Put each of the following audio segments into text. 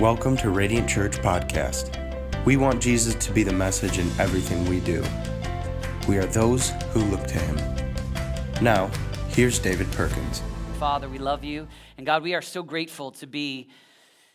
Welcome to Radiant Church Podcast. We want Jesus to be the message in everything we do. We are those who look to him. Now, here's David Perkins. Father, we love you. And God, we are so grateful to be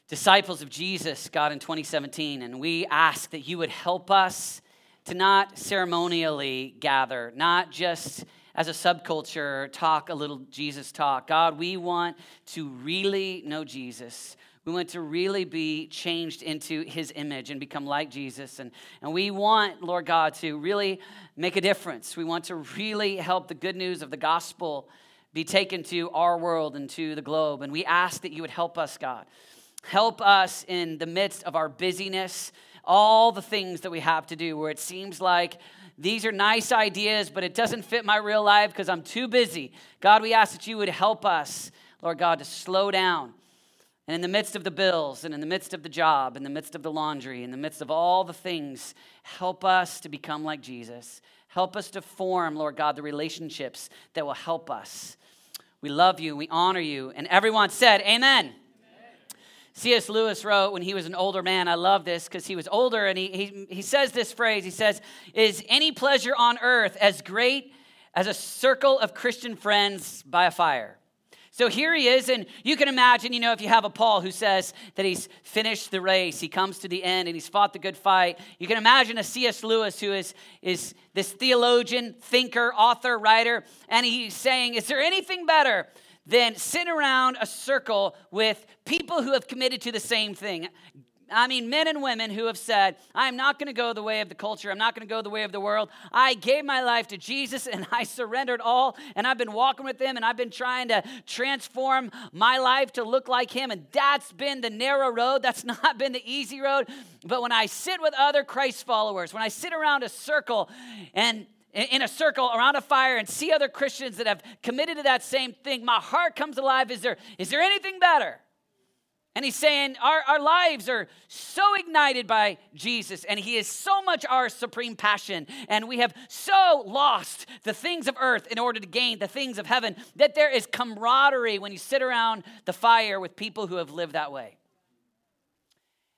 disciples of Jesus, God, in 2017. And we ask that you would help us to not ceremonially gather, not just as a subculture talk a little Jesus talk. God, we want to really know Jesus. We want to really be changed into his image and become like Jesus. And, and we want, Lord God, to really make a difference. We want to really help the good news of the gospel be taken to our world and to the globe. And we ask that you would help us, God. Help us in the midst of our busyness, all the things that we have to do, where it seems like these are nice ideas, but it doesn't fit my real life because I'm too busy. God, we ask that you would help us, Lord God, to slow down and in the midst of the bills, and in the midst of the job, in the midst of the laundry, in the midst of all the things, help us to become like Jesus. Help us to form, Lord God, the relationships that will help us. We love you, we honor you. And everyone said, Amen. C.S. Lewis wrote when he was an older man, I love this because he was older and he, he, he says this phrase. He says, Is any pleasure on earth as great as a circle of Christian friends by a fire? So here he is, and you can imagine, you know, if you have a Paul who says that he's finished the race, he comes to the end and he's fought the good fight. You can imagine a C.S. Lewis who is, is this theologian, thinker, author, writer, and he's saying, Is there anything better than sitting around a circle with people who have committed to the same thing? I mean, men and women who have said, I'm not going to go the way of the culture. I'm not going to go the way of the world. I gave my life to Jesus and I surrendered all. And I've been walking with Him and I've been trying to transform my life to look like Him. And that's been the narrow road. That's not been the easy road. But when I sit with other Christ followers, when I sit around a circle and in a circle around a fire and see other Christians that have committed to that same thing, my heart comes alive. Is there, is there anything better? And he's saying our, our lives are so ignited by Jesus, and he is so much our supreme passion, and we have so lost the things of earth in order to gain the things of heaven that there is camaraderie when you sit around the fire with people who have lived that way.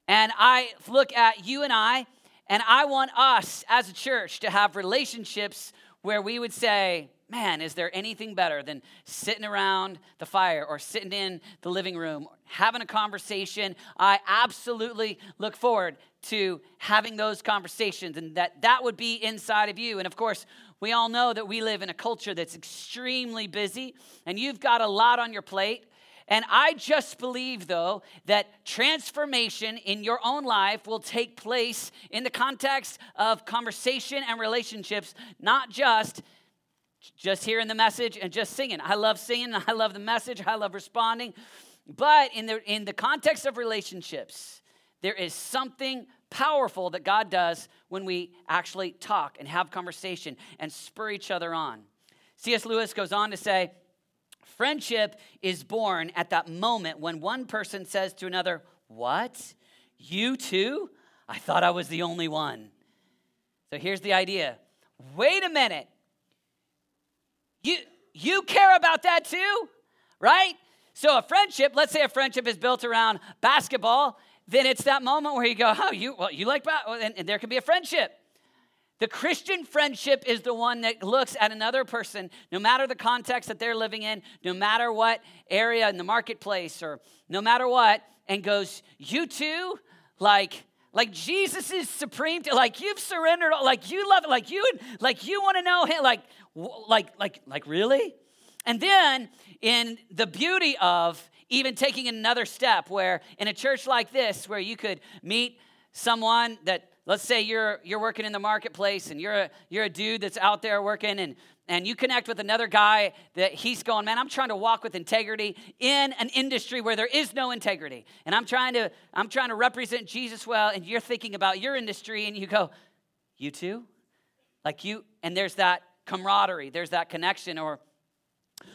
And I look at you and I, and I want us as a church to have relationships where we would say, man, is there anything better than sitting around the fire or sitting in the living room, having a conversation? I absolutely look forward to having those conversations and that that would be inside of you. And of course, we all know that we live in a culture that's extremely busy and you've got a lot on your plate. And I just believe, though, that transformation in your own life will take place in the context of conversation and relationships, not just just hearing the message and just singing. I love singing, I love the message, I love responding. But in the, in the context of relationships, there is something powerful that God does when we actually talk and have conversation and spur each other on. C.S. Lewis goes on to say, Friendship is born at that moment when one person says to another, What? You too? I thought I was the only one. So here's the idea wait a minute. You, you care about that too, right? So a friendship, let's say a friendship is built around basketball, then it's that moment where you go, oh, you, well, you like, and, and there can be a friendship. The Christian friendship is the one that looks at another person, no matter the context that they're living in, no matter what area in the marketplace, or no matter what, and goes, You too? Like, like Jesus is supreme like you've surrendered like you love it like you like you want to know him like like like like really and then in the beauty of even taking another step where in a church like this where you could meet someone that let's say you're you're working in the marketplace and you're a, you're a dude that's out there working and and you connect with another guy that he's going, man, I'm trying to walk with integrity in an industry where there is no integrity. And I'm trying to, I'm trying to represent Jesus well, and you're thinking about your industry, and you go, you too? Like you, and there's that camaraderie, there's that connection, or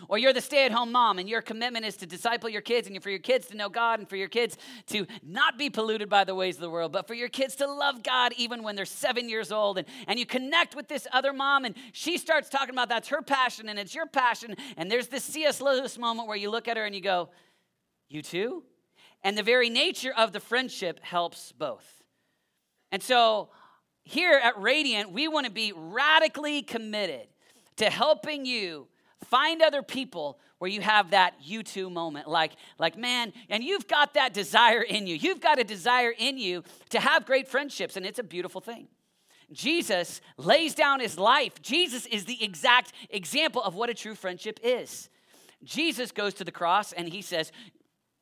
or you're the stay at home mom and your commitment is to disciple your kids and for your kids to know God and for your kids to not be polluted by the ways of the world, but for your kids to love God even when they're seven years old. And, and you connect with this other mom and she starts talking about that's her passion and it's your passion. And there's this C.S. Lewis moment where you look at her and you go, You too? and the very nature of the friendship helps both. And so here at Radiant, we want to be radically committed to helping you find other people where you have that you too moment. Like like man and you've got that desire in you. You've got a desire in you to have great friendships and it's a beautiful thing. Jesus lays down his life. Jesus is the exact example of what a true friendship is. Jesus goes to the cross and he says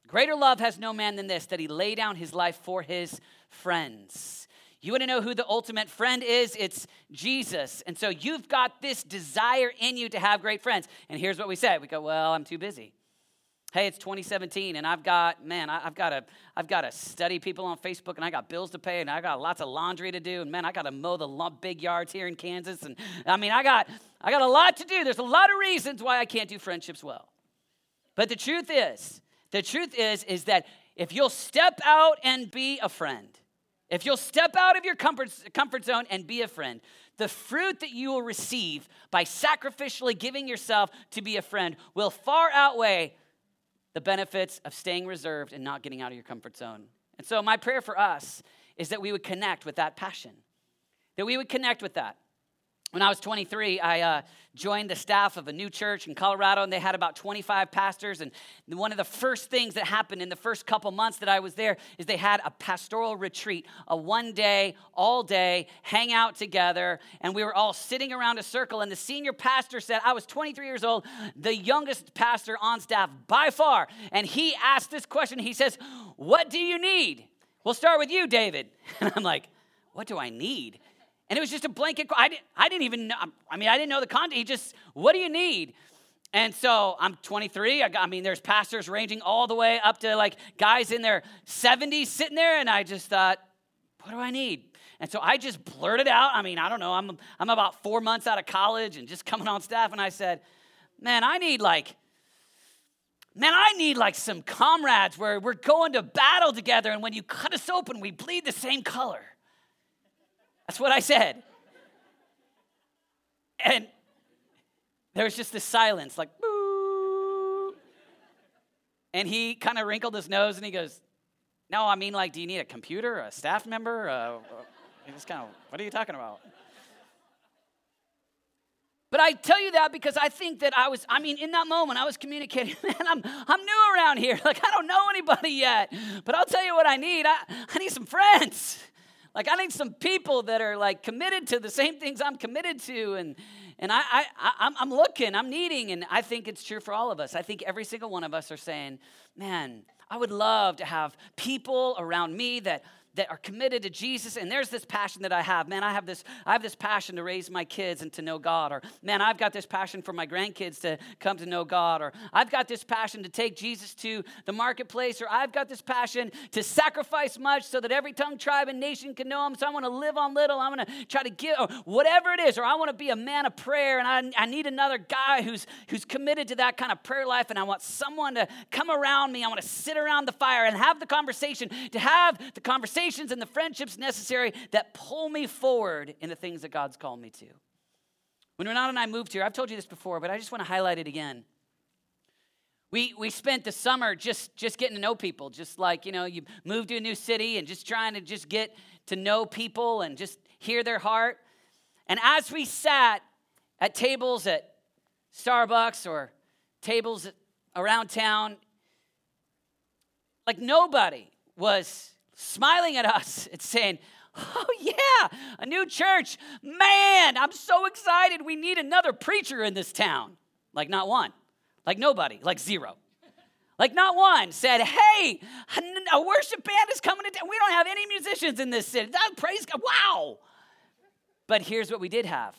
greater love has no man than this that he lay down his life for his friends you want to know who the ultimate friend is? It's Jesus. And so you've got this desire in you to have great friends. And here's what we say we go, Well, I'm too busy. Hey, it's 2017, and I've got, man, I've got to, I've got to study people on Facebook, and I got bills to pay, and I got lots of laundry to do, and man, I got to mow the big yards here in Kansas, and I mean, I got, I got a lot to do. There's a lot of reasons why I can't do friendships well. But the truth is, the truth is, is that if you'll step out and be a friend, if you'll step out of your comfort, zone and be a friend, the fruit that you will receive by sacrificially giving yourself to be a friend will far outweigh the benefits of staying reserved and not getting out of your comfort zone. And so, my prayer for us is that we would connect with that passion, that we would connect with that. When I was 23, I uh, joined the staff of a new church in Colorado, and they had about 25 pastors. And one of the first things that happened in the first couple months that I was there is they had a pastoral retreat, a one day, all day, hang out together. And we were all sitting around a circle. And the senior pastor said, I was 23 years old, the youngest pastor on staff by far. And he asked this question He says, What do you need? We'll start with you, David. And I'm like, What do I need? And it was just a blanket. I didn't, I didn't even know. I mean, I didn't know the content. He just, what do you need? And so I'm 23. I, I mean, there's pastors ranging all the way up to like guys in their 70s sitting there. And I just thought, what do I need? And so I just blurted out. I mean, I don't know. I'm, I'm about four months out of college and just coming on staff. And I said, man, I need like, man, I need like some comrades where we're going to battle together. And when you cut us open, we bleed the same color. That's what I said. And there was just this silence, like, boo. And he kind of wrinkled his nose and he goes, No, I mean, like, do you need a computer, a staff member? Uh, just kind of, what are you talking about? But I tell you that because I think that I was, I mean, in that moment, I was communicating, man, I'm, I'm new around here. Like, I don't know anybody yet. But I'll tell you what I need. I, I need some friends. Like, I need some people that are like committed to the same things I'm committed to. And, and I, I, I, I'm looking, I'm needing. And I think it's true for all of us. I think every single one of us are saying, man, I would love to have people around me that that are committed to Jesus and there's this passion that I have. Man, I have this I have this passion to raise my kids and to know God or man, I've got this passion for my grandkids to come to know God or I've got this passion to take Jesus to the marketplace or I've got this passion to sacrifice much so that every tongue, tribe and nation can know him. So I want to live on little. I want to try to give or whatever it is or I want to be a man of prayer and I, I need another guy who's who's committed to that kind of prayer life and I want someone to come around me. I want to sit around the fire and have the conversation to have the conversation and the friendships necessary that pull me forward in the things that God's called me to. When Renata and I moved here, I've told you this before, but I just want to highlight it again. We, we spent the summer just, just getting to know people, just like, you know, you move to a new city and just trying to just get to know people and just hear their heart. And as we sat at tables at Starbucks or tables around town, like nobody was smiling at us and saying, Oh, yeah, a new church. Man, I'm so excited. We need another preacher in this town. Like, not one. Like, nobody. Like, zero. Like, not one said, Hey, a worship band is coming to town. We don't have any musicians in this city. That, praise God. Wow. But here's what we did have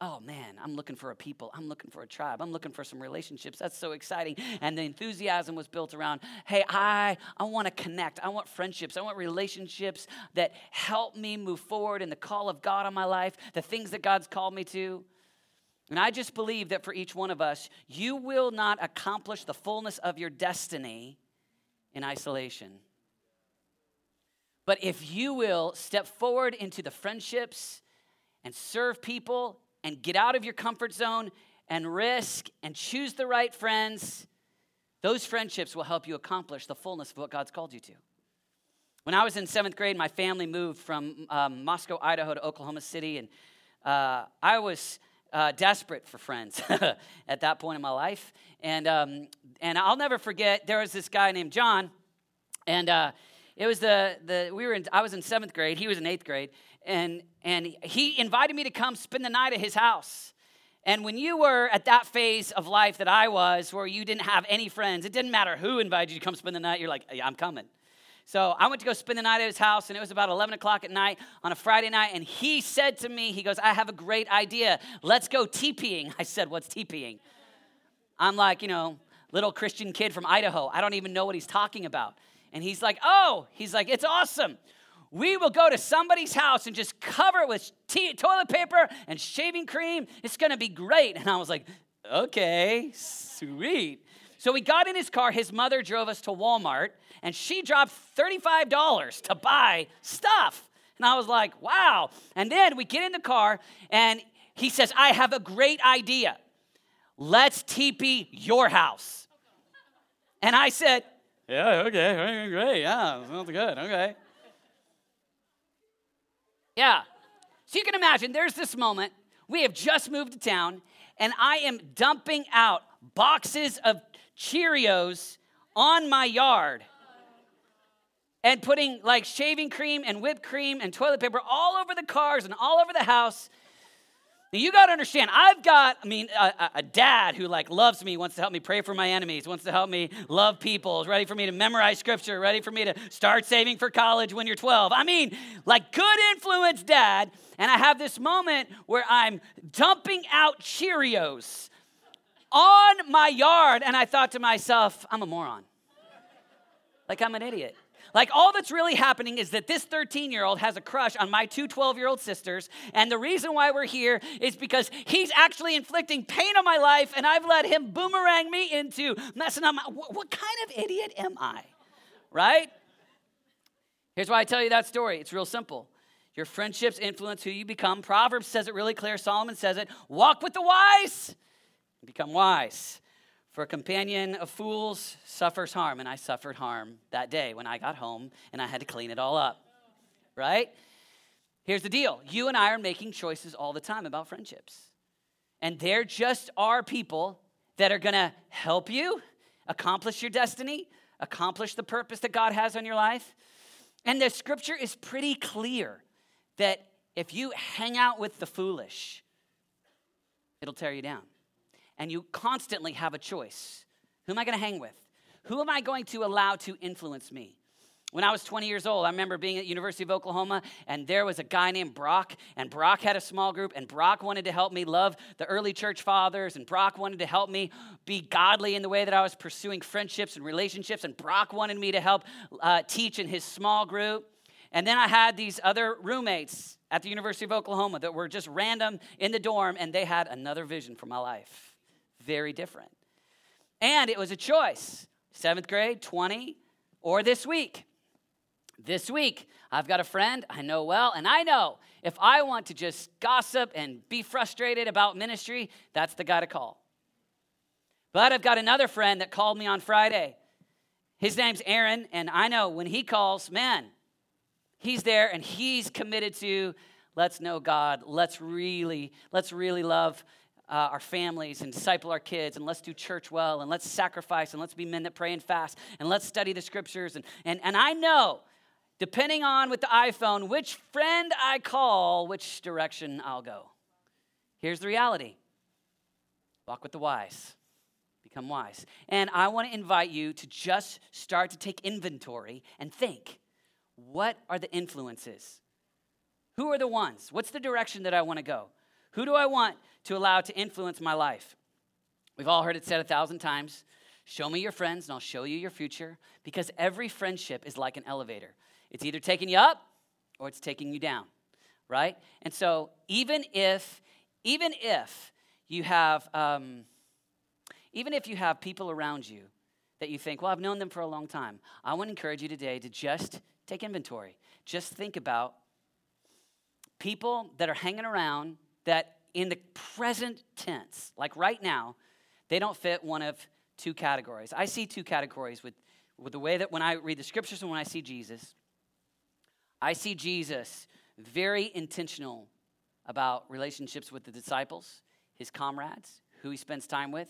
oh man, I'm looking for a people. I'm looking for a tribe. I'm looking for some relationships. That's so exciting. And the enthusiasm was built around, hey, I, I want to connect. I want friendships. I want relationships that help me move forward in the call of God on my life, the things that God's called me to. And I just believe that for each one of us, you will not accomplish the fullness of your destiny in isolation. But if you will step forward into the friendships and serve people and get out of your comfort zone and risk and choose the right friends, Those friendships will help you accomplish the fullness of what God's called you to. When I was in seventh grade, my family moved from um, Moscow, Idaho to Oklahoma City, and uh, I was uh, desperate for friends at that point in my life. And, um, and I'll never forget, there was this guy named John, and uh, it was the, the we were in, I was in seventh grade, he was in eighth grade, and, and he invited me to come spend the night at his house. And when you were at that phase of life that I was, where you didn't have any friends, it didn't matter who invited you to come spend the night, you're like, yeah, I'm coming. So I went to go spend the night at his house, and it was about 11 o'clock at night on a Friday night. And he said to me, he goes, I have a great idea. Let's go TPing. I said, What's TPing? I'm like, you know, little Christian kid from Idaho. I don't even know what he's talking about. And he's like, Oh, he's like, It's awesome. We will go to somebody's house and just cover it with tea, toilet paper and shaving cream. It's gonna be great. And I was like, Okay, sweet. So we got in his car. His mother drove us to Walmart and she dropped $35 to buy stuff. And I was like, wow. And then we get in the car, and he says, I have a great idea. Let's TP your house. And I said, Yeah, okay, great. Yeah, sounds good. Okay. Yeah. So you can imagine there's this moment. We have just moved to town, and I am dumping out boxes of Cheerios on my yard and putting like shaving cream and whipped cream and toilet paper all over the cars and all over the house. You got to understand, I've got, I mean, a, a, dad who like loves me, wants to help me pray for my enemies, wants to help me love people, is ready for me to memorize scripture, ready for me to start saving for college when you're 12. I mean, like good influence dad. And I have this moment where I'm dumping out Cheerios on my yard. And I thought to myself, I'm a moron. Like I'm an idiot. Like, all that's really happening is that this 13 year old has a crush on my two 12 year old sisters. And the reason why we're here is because he's actually inflicting pain on my life, and I've let him boomerang me into messing up my. What kind of idiot am I? Right? Here's why I tell you that story it's real simple. Your friendships influence who you become. Proverbs says it really clear. Solomon says it. Walk with the wise, become wise. For a companion of fools suffers harm, and I suffered harm that day when I got home and I had to clean it all up. Right? Here's the deal you and I are making choices all the time about friendships. And there just are people that are gonna help you accomplish your destiny, accomplish the purpose that God has on your life. And the scripture is pretty clear that if you hang out with the foolish, it'll tear you down and you constantly have a choice. Who am I going to hang with? Who am I going to allow to influence me? When I was 20 years old, I remember being at University of Oklahoma, and there was a guy named Brock, and Brock had a small group, and Brock wanted to help me love the early church fathers, and Brock wanted to help me be godly in the way that I was pursuing friendships and relationships, and Brock wanted me to help uh, teach in his small group. And then I had these other roommates at the University of Oklahoma that were just random in the dorm, and they had another vision for my life very different. And it was a choice seventh grade, 20, or this week. This week, I've got a friend I know well, and I know if I want to just gossip and be frustrated about ministry, that's the guy to call. But I've got another friend that called me on Friday. His name's Aaron, and I know when he calls, man, he's there and he's committed to let's know God. Let's really, let's really love uh, our families and disciple our kids and let's do church well and let's sacrifice and let's be men that pray and fast and let's study the scriptures. And, and, and I know, depending on with the iPhone, which friend I call, which direction I'll go. Here's the reality walk with the wise, become wise. And I want to invite you to just start to take inventory and think what are the influences? Who are the ones? What's the direction that I want to go? Who do I want to allow to influence my life? We've all heard it said a thousand times show me your friends and I'll show you your future because every friendship is like an elevator. It's either taking you up or it's taking you down, right? And so even if, even if you have, um, even if you have people around you that you think, well, I've known them for a long time, I want to encourage you today to just take inventory. Just think about people that are hanging around that in the present tense, like right now, they don't fit one of two categories. I see two categories with, with the way that when I read the scriptures and when I see Jesus, I see Jesus very intentional about relationships with the disciples, his comrades, who he spends time with.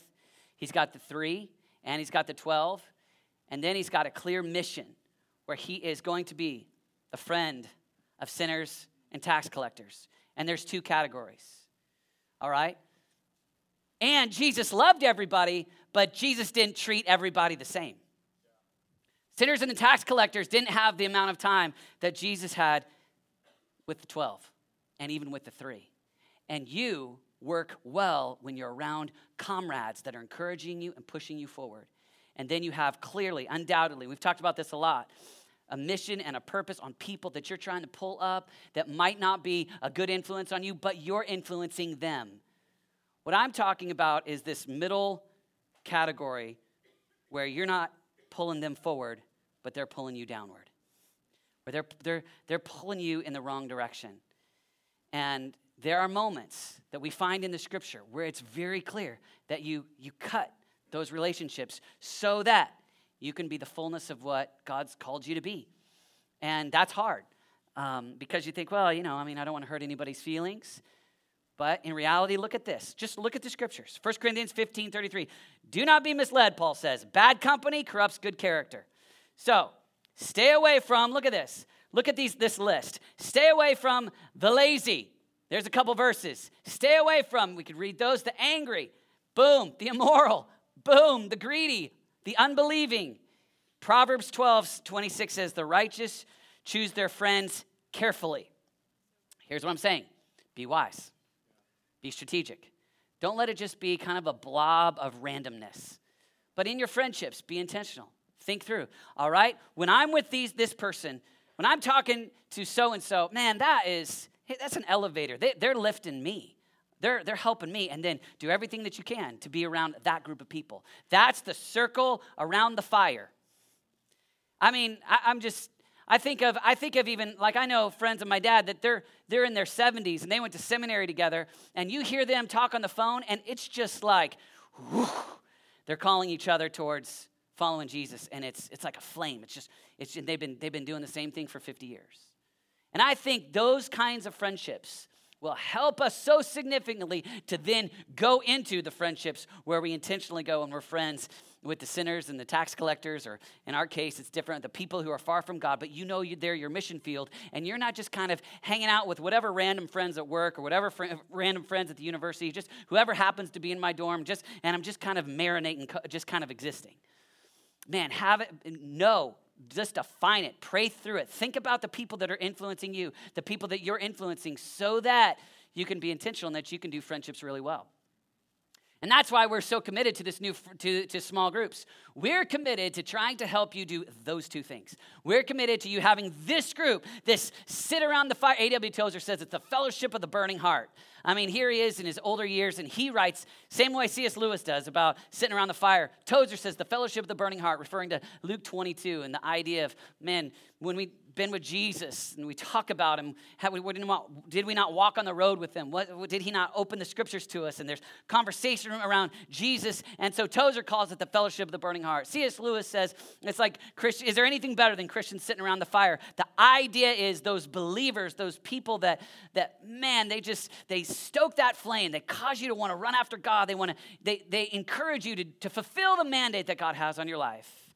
He's got the three, and he's got the 12, and then he's got a clear mission where he is going to be the friend of sinners and tax collectors. And there's two categories. All right? And Jesus loved everybody, but Jesus didn't treat everybody the same. Sinners and the tax collectors didn't have the amount of time that Jesus had with the 12 and even with the three. And you work well when you're around comrades that are encouraging you and pushing you forward. And then you have clearly, undoubtedly, we've talked about this a lot, a mission and a purpose on people that you're trying to pull up that might not be a good influence on you, but you're influencing them. What I'm talking about is this middle category where you're not pulling them forward, but they're pulling you downward. Where they're, they're, they're pulling you in the wrong direction. And there are moments that we find in the scripture where it's very clear that you, you cut those relationships so that you can be the fullness of what God's called you to be. And that's hard um, because you think, well, you know, I mean, I don't want to hurt anybody's feelings. But in reality, look at this. Just look at the scriptures. 1 Corinthians 15 33. Do not be misled, Paul says. Bad company corrupts good character. So stay away from, look at this. Look at these, this list. Stay away from the lazy, there's a couple verses. Stay away from, we could read those, the angry, boom, the immoral, boom, the greedy, the unbelieving. Proverbs 12, 26 says, The righteous choose their friends carefully. Here's what I'm saying be wise, be strategic. Don't let it just be kind of a blob of randomness. But in your friendships, be intentional. Think through. All right? When I'm with these this person, when I'm talking to so and so, man, that is that's an elevator. They, they're lifting me. They're, they're helping me. And then do everything that you can to be around that group of people. That's the circle around the fire. I mean, I, I'm just, I think of I think of even like I know friends of my dad that they're they're in their 70s and they went to seminary together and you hear them talk on the phone and it's just like whew, they're calling each other towards following Jesus and it's it's like a flame. It's just it's they've been they've been doing the same thing for 50 years. And I think those kinds of friendships will help us so significantly to then go into the friendships where we intentionally go and we're friends with the sinners and the tax collectors, or in our case, it's different, the people who are far from God, but you know they're your mission field, and you're not just kind of hanging out with whatever random friends at work or whatever fr- random friends at the university, just whoever happens to be in my dorm, just and I'm just kind of marinating, just kind of existing. Man, have it, know just define it, pray through it. Think about the people that are influencing you, the people that you're influencing, so that you can be intentional and that you can do friendships really well. And that's why we're so committed to this new to, to small groups. We're committed to trying to help you do those two things. We're committed to you having this group, this sit around the fire. A.W. Tozer says it's the fellowship of the burning heart. I mean, here he is in his older years, and he writes, same way C.S. Lewis does about sitting around the fire. Tozer says the fellowship of the burning heart, referring to Luke 22 and the idea of, man, when we been with Jesus and we talk about him, we, did we not walk on the road with him? What, did he not open the scriptures to us? And there's conversation around Jesus. And so Tozer calls it the fellowship of the burning heart. C.S. Lewis says it's like, is there anything better than Christians sitting around the fire? The idea is those believers, those people that, that man, they just, they stoke that flame. They cause you to want to run after God. They want to, they, they encourage you to, to fulfill the mandate that God has on your life.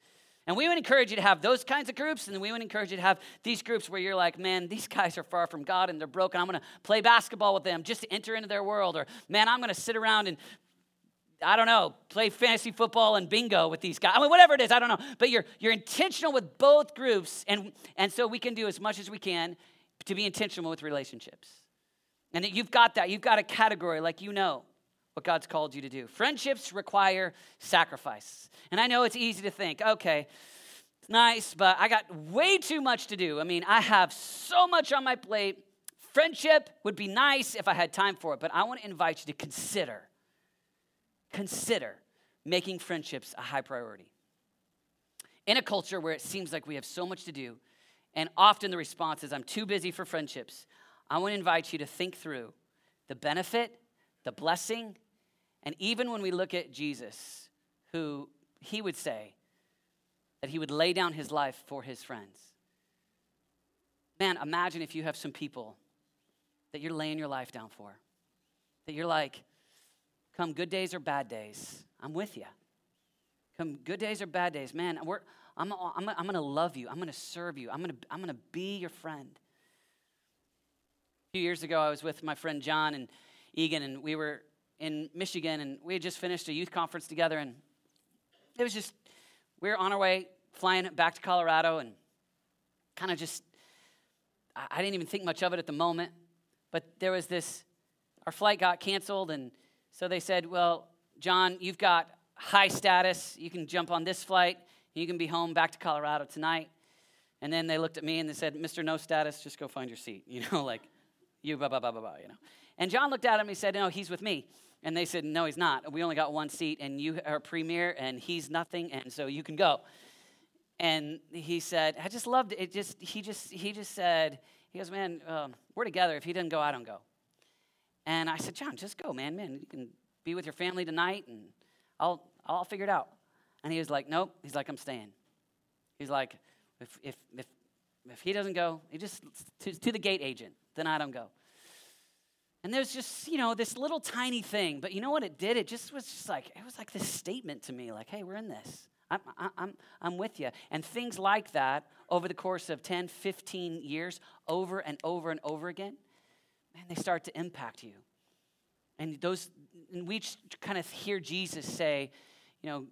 And we would encourage you to have those kinds of groups, and we would encourage you to have these groups where you're like, man, these guys are far from God and they're broken. I'm going to play basketball with them just to enter into their world. Or, man, I'm going to sit around and, I don't know, play fantasy football and bingo with these guys. I mean, whatever it is, I don't know. But you're, you're intentional with both groups, and, and so we can do as much as we can to be intentional with relationships. And that you've got that. You've got a category like you know what God's called you to do. Friendships require sacrifice. And I know it's easy to think, okay, it's nice, but I got way too much to do. I mean, I have so much on my plate. Friendship would be nice if I had time for it, but I want to invite you to consider, consider making friendships a high priority. In a culture where it seems like we have so much to do, and often the response is, I'm too busy for friendships, I want to invite you to think through the benefit, the blessing, and even when we look at Jesus, who he would say that he would lay down his life for his friends. Man, imagine if you have some people that you're laying your life down for, that you're like, come good days or bad days, I'm with you. Come good days or bad days, man, we're, I'm, I'm, I'm to love you. I'm to serve you. I'm to I'm to be your friend. A few years ago, I was with my friend John and Egan, and we were in Michigan, and we had just finished a youth conference together, and it was just, we were on our way flying back to Colorado, and kind of just, I didn't even think much of it at the moment, but there was this, our flight got canceled, and so they said, well, John, you've got high status. You can jump on this flight. You can be home back to Colorado tonight. And then they looked at me and they said, Mr. No status, just go find your seat. You know, like, you, blah, blah, blah, blah, blah, you know. And John looked at him and he said, No, he's with me. And they said, No, he's not. We only got one seat, and you are premier, and he's nothing, and so you can go. And he said, I just loved it. it just, he just, he just said, he goes, man, um, we're together. If he doesn't go, I don't go. And I said, John, just go, man. Man, you can be with your family tonight, and I'll, I'll figure it out. And he was like, nope. He's like, I'm staying. He's like, if, if, if, if he doesn't go, he just, to, to the gate agent, then I don't go. And there's just, you know, this little tiny thing, but you know what it did? It just was just like, it was like this statement to me, like, hey, we're in this. I'm, I'm, I'm with you. And things like that over the course of 10, 15 years, over and over and over again, man, they start to impact you. And those, and we kind of hear Jesus say, you know,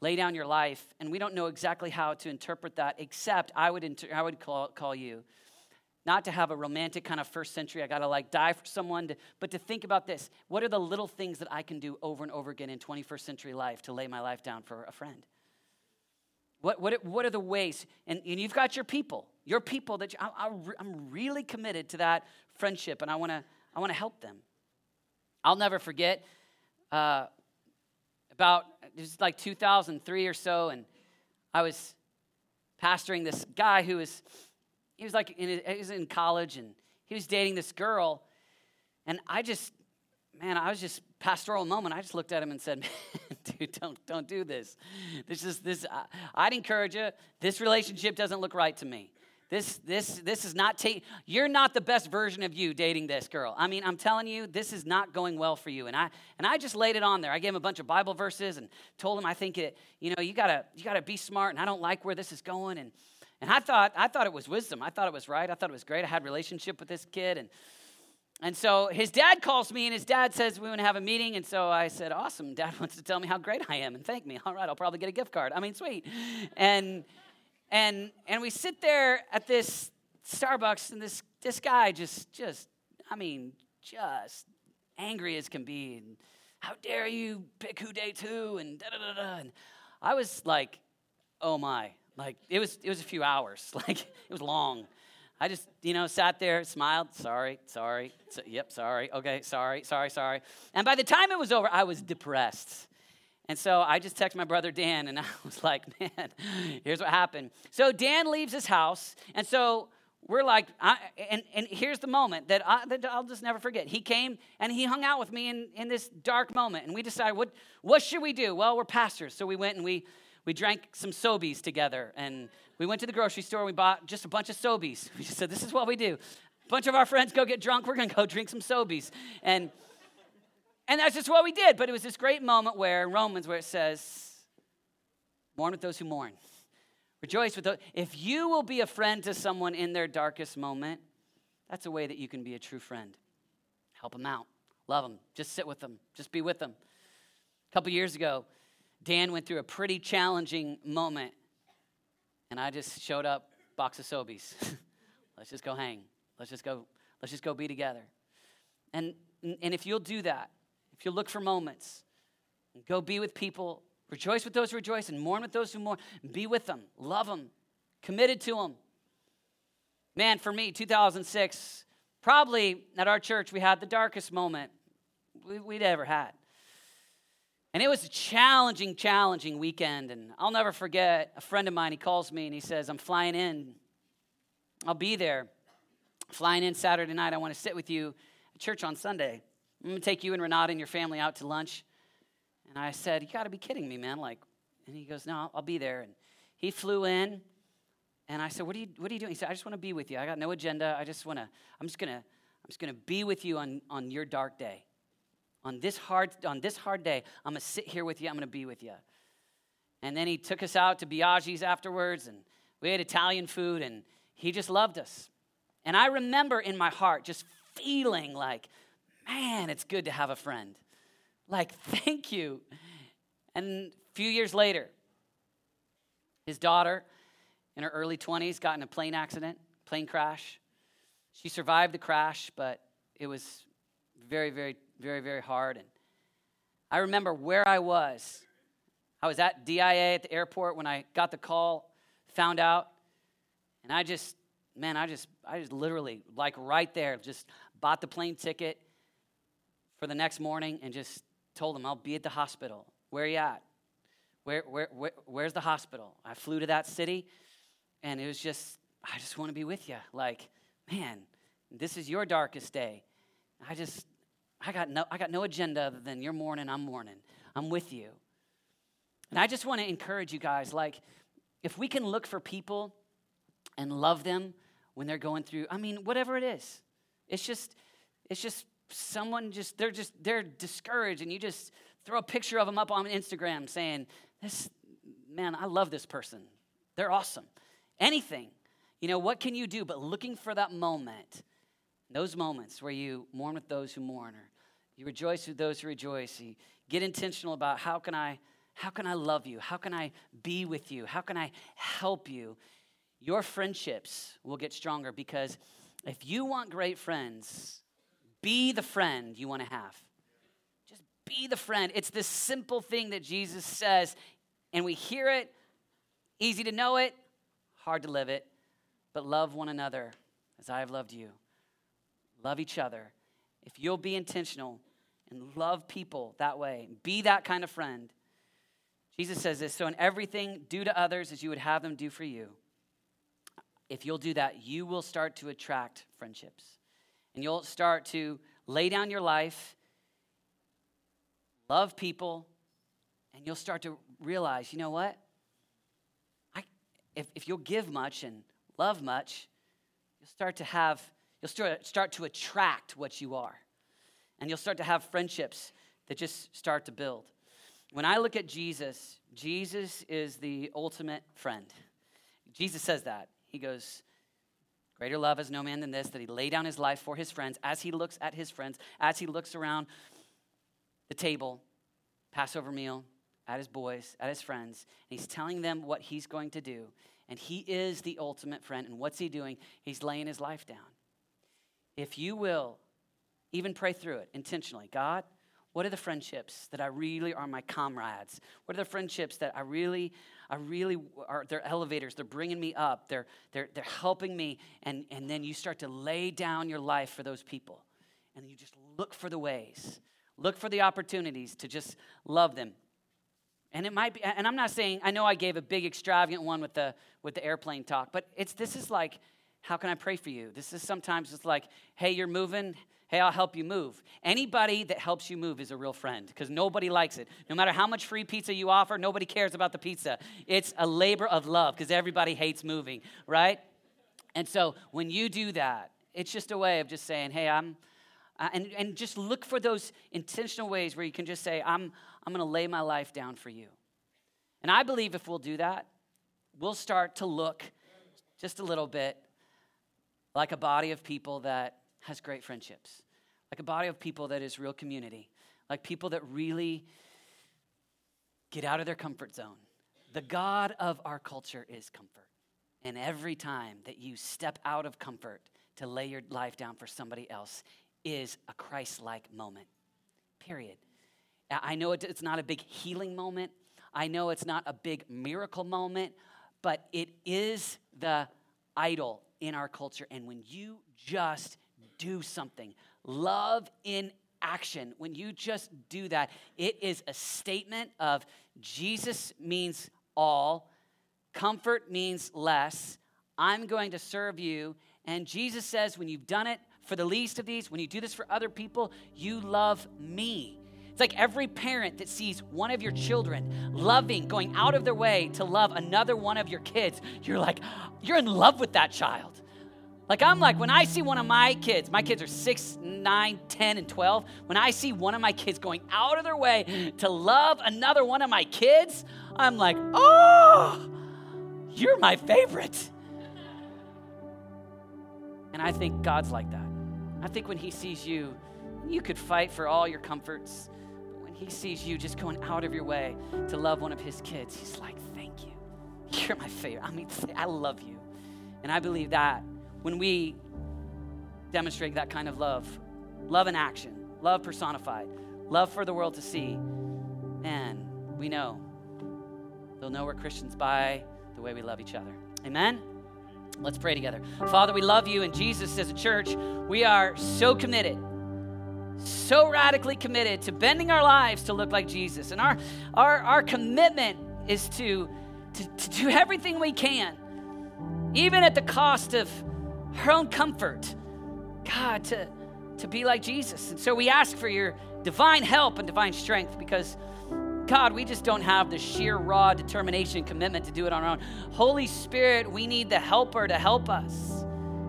lay down your life, and we don't know exactly how to interpret that, except I would, inter- I would call, call you not to have a romantic kind of first century, I gotta like die for someone, to, but to think about this. What are the little things that I can do over and over again in 21st century life to lay my life down for a friend? What, what, what are the ways? And, and you've got your people, your people that you, I, am really committed to that friendship, and I wanna, I wanna help them. I'll never forget uh, about, was like 2003 or so, and I was pastoring this guy who was he was like in, he was in college and he was dating this girl and i just man i was just pastoral moment i just looked at him and said dude don't don't do this. This is this I, i'd encourage you. This relationship doesn't look right to me. This this this is not take you're not the best version of you dating this girl. I mean i'm telling you this is not going well for you. And i and i just laid it on there. I gave him a bunch of bible verses and told him i think it you know you gotta you gotta be smart and i don't like where this is going and and I thought, I thought it was wisdom. I thought it was right. I thought it was great. I had relationship with this kid. And, and so his dad calls me and his dad says we want to have a meeting. And so I said, awesome. Dad wants to tell me how great I am and thank me. All right, I'll probably get a gift card. I mean, sweet. And, and, and we sit there at this Starbucks and this, this guy just, just, I mean, just angry as can be. And how dare you pick who day two and da da da da. And I was like, oh my, like it was it was a few hours. Like it was long. I just, you know, sat there, smiled, sorry, sorry, so, yep, sorry, okay, sorry, sorry, sorry. And by the time it was over, I was depressed. And so I just texted my brother Dan, and I was like, man, here's what happened. So Dan leaves his house, and so we're like, I, and, and here's the moment that, I, that I'll just never forget. He came and he hung out with me in, in this dark moment, and we decided, what, what should we do? Well, we're pastors, so we went and we we drank some SoBes together. And we went to the grocery store and we bought just a bunch of SoBes. We just said, this is what we do. A bunch of our friends go get drunk. We're going to go drink some SoBes. And, and that's just what we did. But it was this great moment where Romans where it says, mourn with those who mourn. Rejoice with those. If you will be a friend to someone in their darkest moment, that's a way that you can be a true friend. Help them out. Love them. Just sit with them. Just be with them. A couple years ago, Dan went through a pretty challenging moment, and I just showed up, box of SoBes. let's just go hang. Let's just go. Let's just go be together. And and if you'll do that, if you'll look for moments, go be with people, rejoice with those who rejoice, and mourn with those who mourn. Be with them, love them, committed to them. Man, for me, 2006, probably at our church, we had the darkest moment we'd ever had. And it was a challenging, challenging weekend. And I'll never forget a friend of mine, he calls me and he says, I'm flying in. I'll be there. Flying in Saturday night. I want to sit with you at church on Sunday. I'm going to take you and Renata and your family out to lunch. And I said, You got to be kidding me, man. Like, And he goes, No, I'll be there. And he flew in. And I said, What are you, what are you doing? He said, I just want to be with you. I got no agenda. I just want to, I'm just going to, I'm just going to be with you on, on your dark day. On this hard, on this hard day, I'm going to sit here with you. I'm going to be with you. And then he took us out to Biaggi's afterwards, and we had Italian food, and he just loved us. And I remember in my heart just feeling like, man, it's good to have a friend. Like, thank you. And a few years later, his daughter, in her early 20s, got in a plane accident, plane crash. She survived the crash, but it was very, very, very, very hard. And I remember where I was. I was at DIA at the airport when I got the call, found out, and I just, man, I just, I just literally, like right there, just bought the plane ticket for the next morning and just told him I'll be at the hospital. Where are you at? Where, where, where, where's the hospital? I flew to that city, and it was just, I just want to be with you. Like, man, this is your darkest day. I just, I got no, I got no agenda other than you're mourning, I'm mourning. I'm with you. And I just want to encourage you guys, like, if we can look for people and love them when they're going through, I mean, whatever it is, it's just, it's just someone just, they're just, they're discouraged, and you just throw a picture of them up on Instagram saying, this, man, I love this person. They're awesome. Anything. You know, what can you do but looking for that moment, those moments where you mourn with those who mourn, or you rejoice with those who rejoice. You get intentional about how can I, how can I love you? How can I be with you? How can I help you? Your friendships will get stronger because if you want great friends, be the friend you want to have Just be the friend. It's this simple thing that Jesus says, and we hear it, easy to know it, hard to live it, but love one another as I have loved you. Love each other. If you'll be intentional and love people that way, be that kind of friend. Jesus says this so, in everything, do to others as you would have them do for you. If you'll do that, you will start to attract friendships. And you'll start to lay down your life love people, and you'll start to realize, you know what? I, if, if you'll give much and love much, you'll start to have, you'll start, to attract what you are. And you'll start to have friendships that just start to build. When I look at Jesus, Jesus is the ultimate friend. Jesus says that. He goes, Greater love has no man than this, that he lay down his life for his friends. As he looks at his friends, as he looks around the table, Passover meal, at his boys, at his friends, and he's telling them what he's going to do. And he is the ultimate friend. And what's he doing? He's laying his life down. If you will, even pray through it intentionally God, what are the friendships that I really are my comrades? What are the friendships that I really, I really are, they're elevators, they're bringing me up, they're, they're, they're helping me. And, and then you start to lay down your life for those people. And you just look for the ways Look for the opportunities to just love them. And it might be, and I'm not saying, I know I gave a big extravagant one with the with the airplane talk, but it's this is like, how can I pray for you? This is sometimes it's like, hey, you're moving. Hey, I'll help you move. Anybody that helps you move is a real friend because nobody likes it. No matter how much free pizza you offer, nobody cares about the pizza. It's a labor of love because everybody hates moving, right? And so when you do that, it's just a way of just saying, hey, I'm, uh, and, and just look for those intentional ways where you can just say, I'm, I'm going to lay my life down for you. And I believe if we'll do that, we'll start to look just a little bit like a body of people that has great friendships, like a body of people that is real community, like people that really get out of their comfort zone. The God of our culture is comfort. And every time that you step out of comfort to lay your life down for somebody else, is a Christ like moment, period. I know it's not a big healing moment, I know it's not a big miracle moment, but it is the idol in our culture. And when you just do something, love in action, when you just do that, it is a statement of Jesus means all, comfort means less. I'm going to serve you. And Jesus says, when you've done it for the least of these, when you do this for other people, you love me. It's like every parent that sees one of your children loving, going out of their way to love another one of your kids, you're like, you're in love with that child. Like, I'm like, when I see one of my kids, my kids are six, nine, 10, and 12. When I see one of my kids going out of their way to love another one of my kids, I'm like, oh, you're my favorite. And I think God's like that. I think when He sees you, you could fight for all your comforts. He sees you just going out of your way to love one of His kids, He's like, thank you. You're my favorite. I mean, I love you. And I believe that when we demonstrate that kind of love, love in action, love personified, love for the world to see, and we know they'll know we're Christians by the way we love each other. Amen? Let's pray together. Father, we love you, and Jesus, as a church, we are so committed, so radically committed to bending our lives to look like Jesus. And our, our, our commitment is to, to, to do everything we can, even at the cost of our own comfort, God, to, to be like Jesus. And so we ask for your divine help and divine strength because, God, we just don't have the sheer raw determination, commitment to do it on our own. Holy Spirit, we need the helper to help us.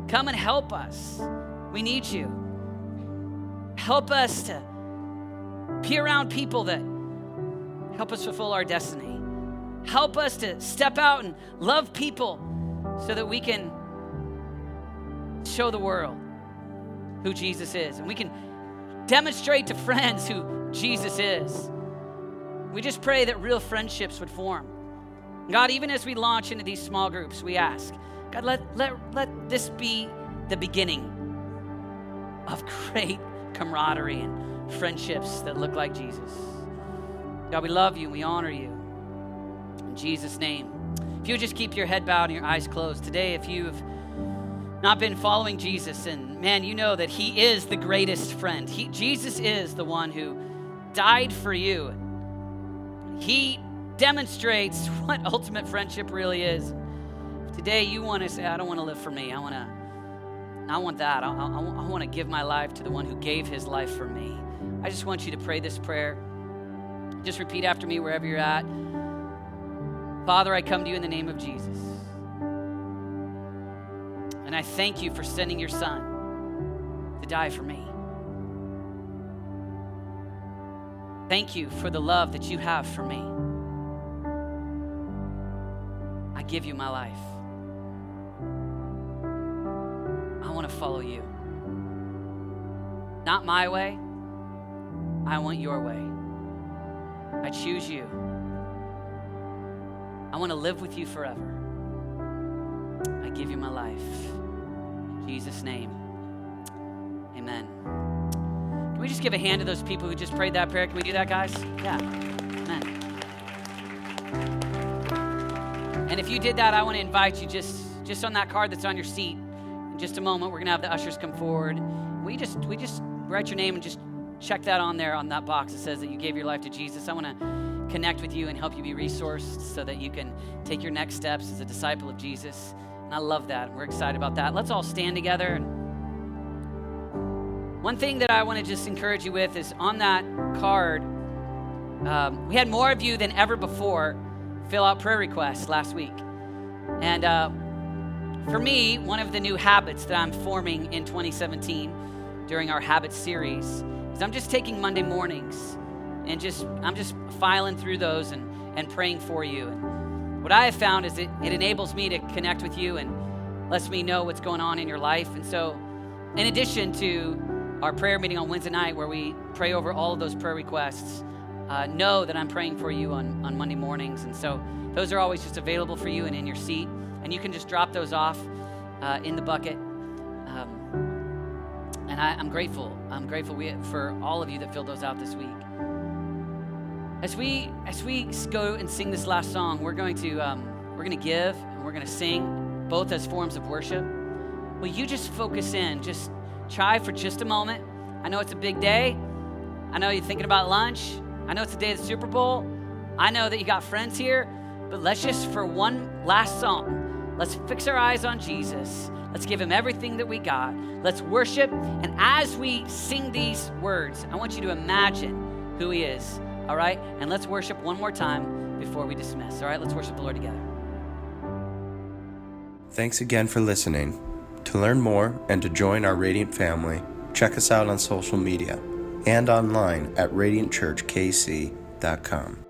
Come and help us. We need you. Help us to be around people that help us fulfill our destiny. Help us to step out and love people so that we can show the world who Jesus is. And we can demonstrate to friends who Jesus is. We just pray that real friendships would form. God, even as we launch into these small groups, we ask, God, let, let, let this be the beginning of great camaraderie and friendships that look like Jesus. God, we love you and we honor you. In Jesus' name. If you just keep your head bowed and your eyes closed today, if you've not been following Jesus, and man, you know that He is the greatest friend. He, Jesus is the one who died for you. He demonstrates what ultimate friendship really is. Today, you want to say, I don't want to live for me. I want to. I want that. I, I, I want to give my life to the one who gave his life for me. I just want you to pray this prayer. Just repeat after me wherever you're at. Father, I come to you in the name of Jesus. And I thank you for sending your son to die for me. Thank you for the love that you have for me. I give you my life. I want to follow you. Not my way, I want your way. I choose you. I want to live with you forever. I give you my life. In Jesus' name, amen. Can we just give a hand to those people who just prayed that prayer? Can we do that, guys? Yeah. Amen. And if you did that, I want to invite you just, just on that card that's on your seat. In just a moment, we're going to have the ushers come forward. We just, we just write your name and just check that on there on that box that says that you gave your life to Jesus. I want to connect with you and help you be resourced so that you can take your next steps as a disciple of Jesus. And I love that. We're excited about that. Let's all stand together. One thing that I want to just encourage you with is on that card, um, we had more of you than ever before fill out prayer requests last week. And uh, for me, one of the new habits that I'm forming in 2017 during our habit series is I'm just taking Monday mornings and just I'm just filing through those and, and praying for you. And what I have found is it, it enables me to connect with you and lets me know what's going on in your life. And so, in addition to our prayer meeting on Wednesday night, where we pray over all of those prayer requests, uh, know that I'm praying for you on, on Monday mornings. And so, those are always just available for you and in your seat. And you can just drop those off uh, in the bucket. Um, and I, am grateful. I'm grateful we, for all of you that filled those out this week. As we as we go and sing this last song, we're going to um, we're going to give and we're going to sing both as forms of worship. Will you just focus in? Just try for just a moment. I know it's a big day. I know you're thinking about lunch. I know it's the day of the Super Bowl. I know that you got friends here. But let's just for one last song, let's fix our eyes on Jesus. Let's give him everything that we got. Let's worship. And as we sing these words, I want you to imagine who He is. All right? And let's worship one more time before we dismiss. All right? Let's worship the Lord together. Thanks again for listening. To learn more and to join our Radiant family, check us out on social media and online at radiantchurchkc.com.